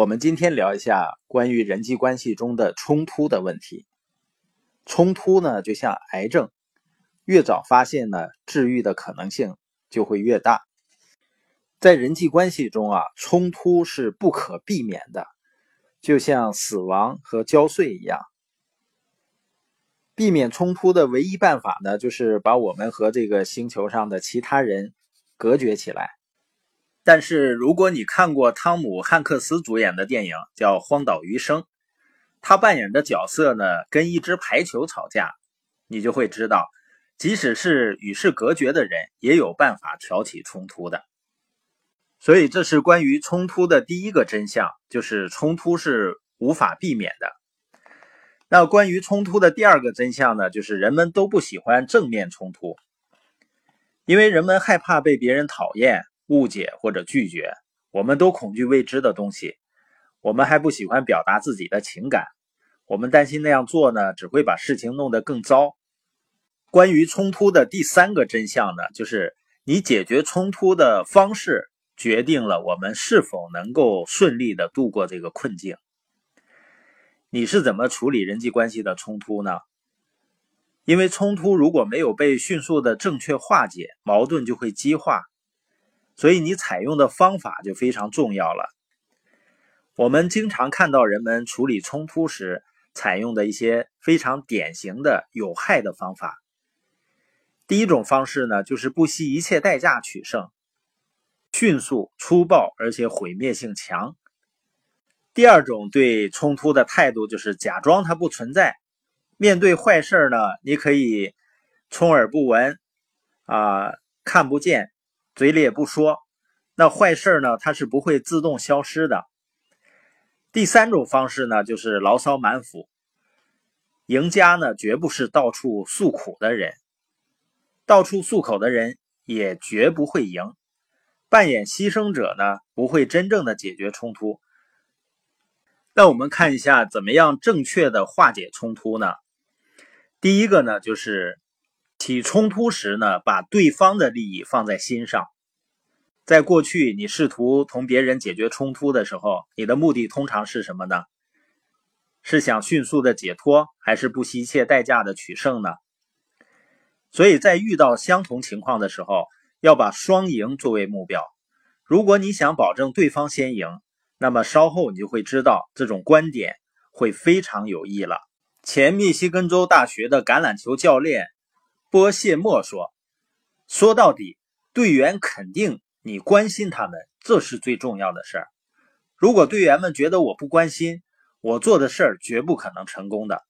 我们今天聊一下关于人际关系中的冲突的问题。冲突呢，就像癌症，越早发现呢，治愈的可能性就会越大。在人际关系中啊，冲突是不可避免的，就像死亡和交税一样。避免冲突的唯一办法呢，就是把我们和这个星球上的其他人隔绝起来。但是，如果你看过汤姆·汉克斯主演的电影叫《荒岛余生》，他扮演的角色呢跟一只排球吵架，你就会知道，即使是与世隔绝的人，也有办法挑起冲突的。所以，这是关于冲突的第一个真相，就是冲突是无法避免的。那关于冲突的第二个真相呢，就是人们都不喜欢正面冲突，因为人们害怕被别人讨厌。误解或者拒绝，我们都恐惧未知的东西。我们还不喜欢表达自己的情感，我们担心那样做呢，只会把事情弄得更糟。关于冲突的第三个真相呢，就是你解决冲突的方式决定了我们是否能够顺利的度过这个困境。你是怎么处理人际关系的冲突呢？因为冲突如果没有被迅速的正确化解，矛盾就会激化。所以你采用的方法就非常重要了。我们经常看到人们处理冲突时采用的一些非常典型的有害的方法。第一种方式呢，就是不惜一切代价取胜，迅速、粗暴而且毁灭性强。第二种对冲突的态度就是假装它不存在。面对坏事呢，你可以充耳不闻，啊，看不见。嘴里也不说，那坏事呢？它是不会自动消失的。第三种方式呢，就是牢骚满腹。赢家呢，绝不是到处诉苦的人，到处诉口的人也绝不会赢。扮演牺牲者呢，不会真正的解决冲突。那我们看一下，怎么样正确的化解冲突呢？第一个呢，就是。起冲突时呢，把对方的利益放在心上。在过去，你试图同别人解决冲突的时候，你的目的通常是什么呢？是想迅速的解脱，还是不惜一切代价的取胜呢？所以在遇到相同情况的时候，要把双赢作为目标。如果你想保证对方先赢，那么稍后你就会知道这种观点会非常有益了。前密西根州大学的橄榄球教练。波谢莫说：“说到底，队员肯定你关心他们，这是最重要的事儿。如果队员们觉得我不关心，我做的事儿绝不可能成功的。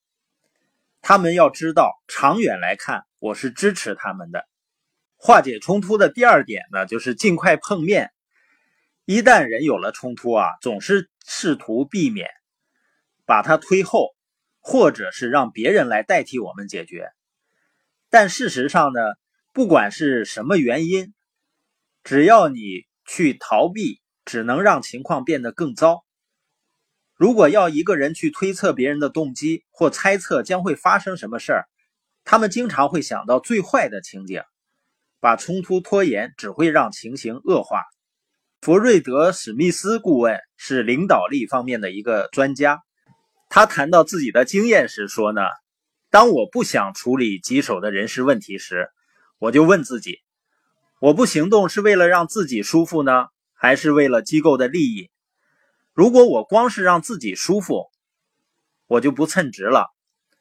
他们要知道，长远来看，我是支持他们的。化解冲突的第二点呢，就是尽快碰面。一旦人有了冲突啊，总是试图避免把它推后，或者是让别人来代替我们解决。”但事实上呢，不管是什么原因，只要你去逃避，只能让情况变得更糟。如果要一个人去推测别人的动机或猜测将会发生什么事儿，他们经常会想到最坏的情景，把冲突拖延只会让情形恶化。弗瑞德·史密斯顾问是领导力方面的一个专家，他谈到自己的经验时说呢。当我不想处理棘手的人事问题时，我就问自己：我不行动是为了让自己舒服呢，还是为了机构的利益？如果我光是让自己舒服，我就不称职了；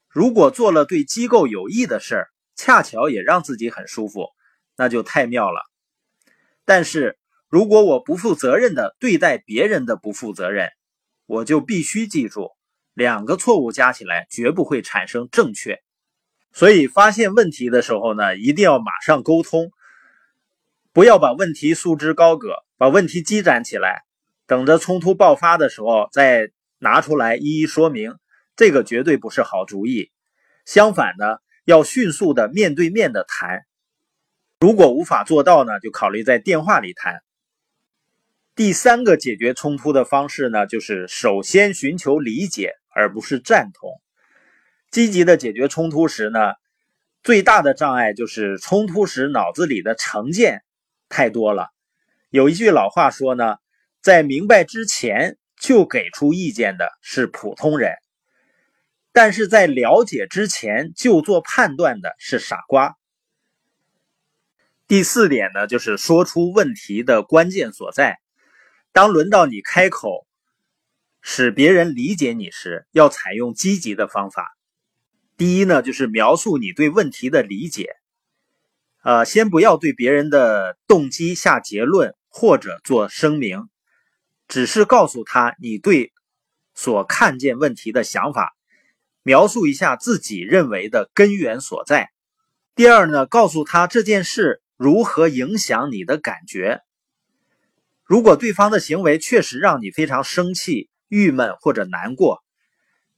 如果做了对机构有益的事儿，恰巧也让自己很舒服，那就太妙了。但是如果我不负责任的对待别人的不负责任，我就必须记住。两个错误加起来绝不会产生正确，所以发现问题的时候呢，一定要马上沟通，不要把问题束之高阁，把问题积攒起来，等着冲突爆发的时候再拿出来一一说明，这个绝对不是好主意。相反呢，要迅速的面对面的谈，如果无法做到呢，就考虑在电话里谈。第三个解决冲突的方式呢，就是首先寻求理解。而不是赞同。积极的解决冲突时呢，最大的障碍就是冲突时脑子里的成见太多了。有一句老话说呢，在明白之前就给出意见的是普通人，但是在了解之前就做判断的是傻瓜。第四点呢，就是说出问题的关键所在。当轮到你开口，使别人理解你时，要采用积极的方法。第一呢，就是描述你对问题的理解。呃，先不要对别人的动机下结论或者做声明，只是告诉他你对所看见问题的想法，描述一下自己认为的根源所在。第二呢，告诉他这件事如何影响你的感觉。如果对方的行为确实让你非常生气、郁闷或者难过，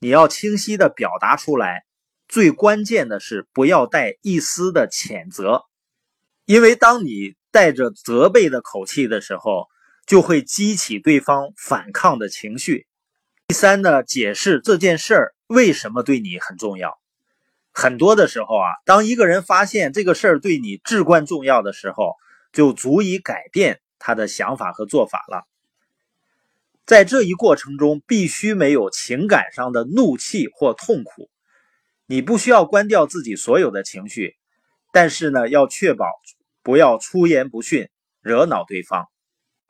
你要清晰的表达出来。最关键的是不要带一丝的谴责，因为当你带着责备的口气的时候，就会激起对方反抗的情绪。第三呢，解释这件事儿为什么对你很重要。很多的时候啊，当一个人发现这个事儿对你至关重要的时候，就足以改变。他的想法和做法了，在这一过程中必须没有情感上的怒气或痛苦。你不需要关掉自己所有的情绪，但是呢，要确保不要出言不逊，惹恼对方。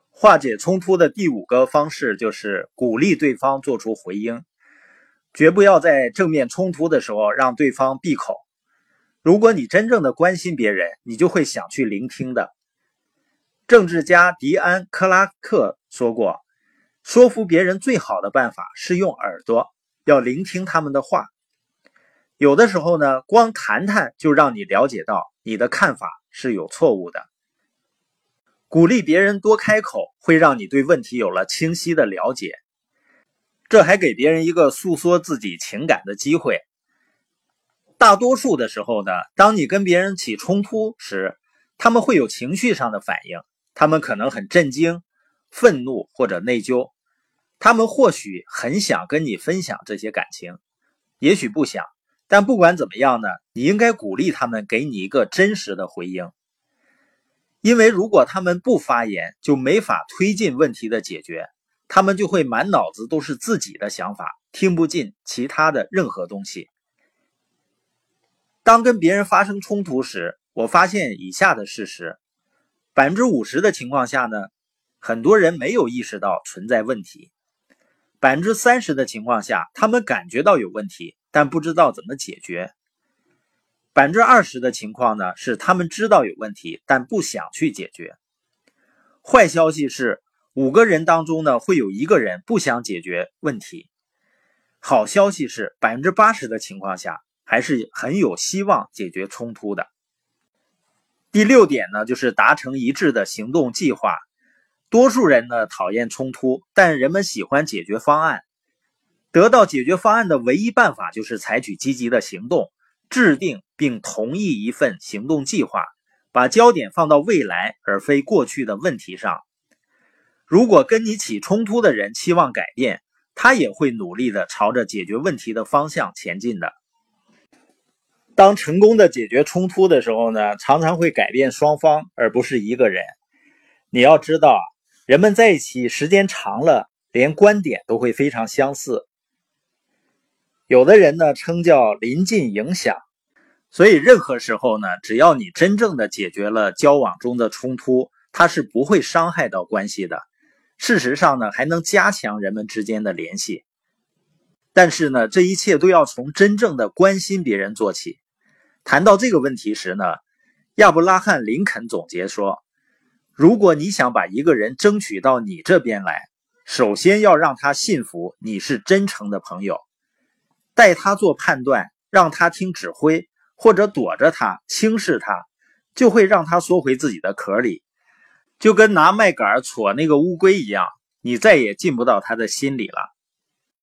化解冲突的第五个方式就是鼓励对方做出回应，绝不要在正面冲突的时候让对方闭口。如果你真正的关心别人，你就会想去聆听的。政治家迪安·克拉克说过：“说服别人最好的办法是用耳朵，要聆听他们的话。有的时候呢，光谈谈就让你了解到你的看法是有错误的。鼓励别人多开口，会让你对问题有了清晰的了解。这还给别人一个诉说自己情感的机会。大多数的时候呢，当你跟别人起冲突时，他们会有情绪上的反应。”他们可能很震惊、愤怒或者内疚，他们或许很想跟你分享这些感情，也许不想。但不管怎么样呢，你应该鼓励他们给你一个真实的回应，因为如果他们不发言，就没法推进问题的解决，他们就会满脑子都是自己的想法，听不进其他的任何东西。当跟别人发生冲突时，我发现以下的事实。百分之五十的情况下呢，很多人没有意识到存在问题；百分之三十的情况下，他们感觉到有问题，但不知道怎么解决；百分之二十的情况呢，是他们知道有问题，但不想去解决。坏消息是，五个人当中呢，会有一个人不想解决问题；好消息是，百分之八十的情况下，还是很有希望解决冲突的。第六点呢，就是达成一致的行动计划。多数人呢讨厌冲突，但人们喜欢解决方案。得到解决方案的唯一办法就是采取积极的行动，制定并同意一份行动计划，把焦点放到未来而非过去的问题上。如果跟你起冲突的人期望改变，他也会努力的朝着解决问题的方向前进的。当成功的解决冲突的时候呢，常常会改变双方，而不是一个人。你要知道，人们在一起时间长了，连观点都会非常相似。有的人呢称叫临近影响，所以任何时候呢，只要你真正的解决了交往中的冲突，它是不会伤害到关系的。事实上呢，还能加强人们之间的联系。但是呢，这一切都要从真正的关心别人做起。谈到这个问题时呢，亚伯拉罕·林肯总结说：“如果你想把一个人争取到你这边来，首先要让他信服你是真诚的朋友，带他做判断，让他听指挥，或者躲着他、轻视他，就会让他缩回自己的壳里，就跟拿麦秆戳那个乌龟一样，你再也进不到他的心里了。”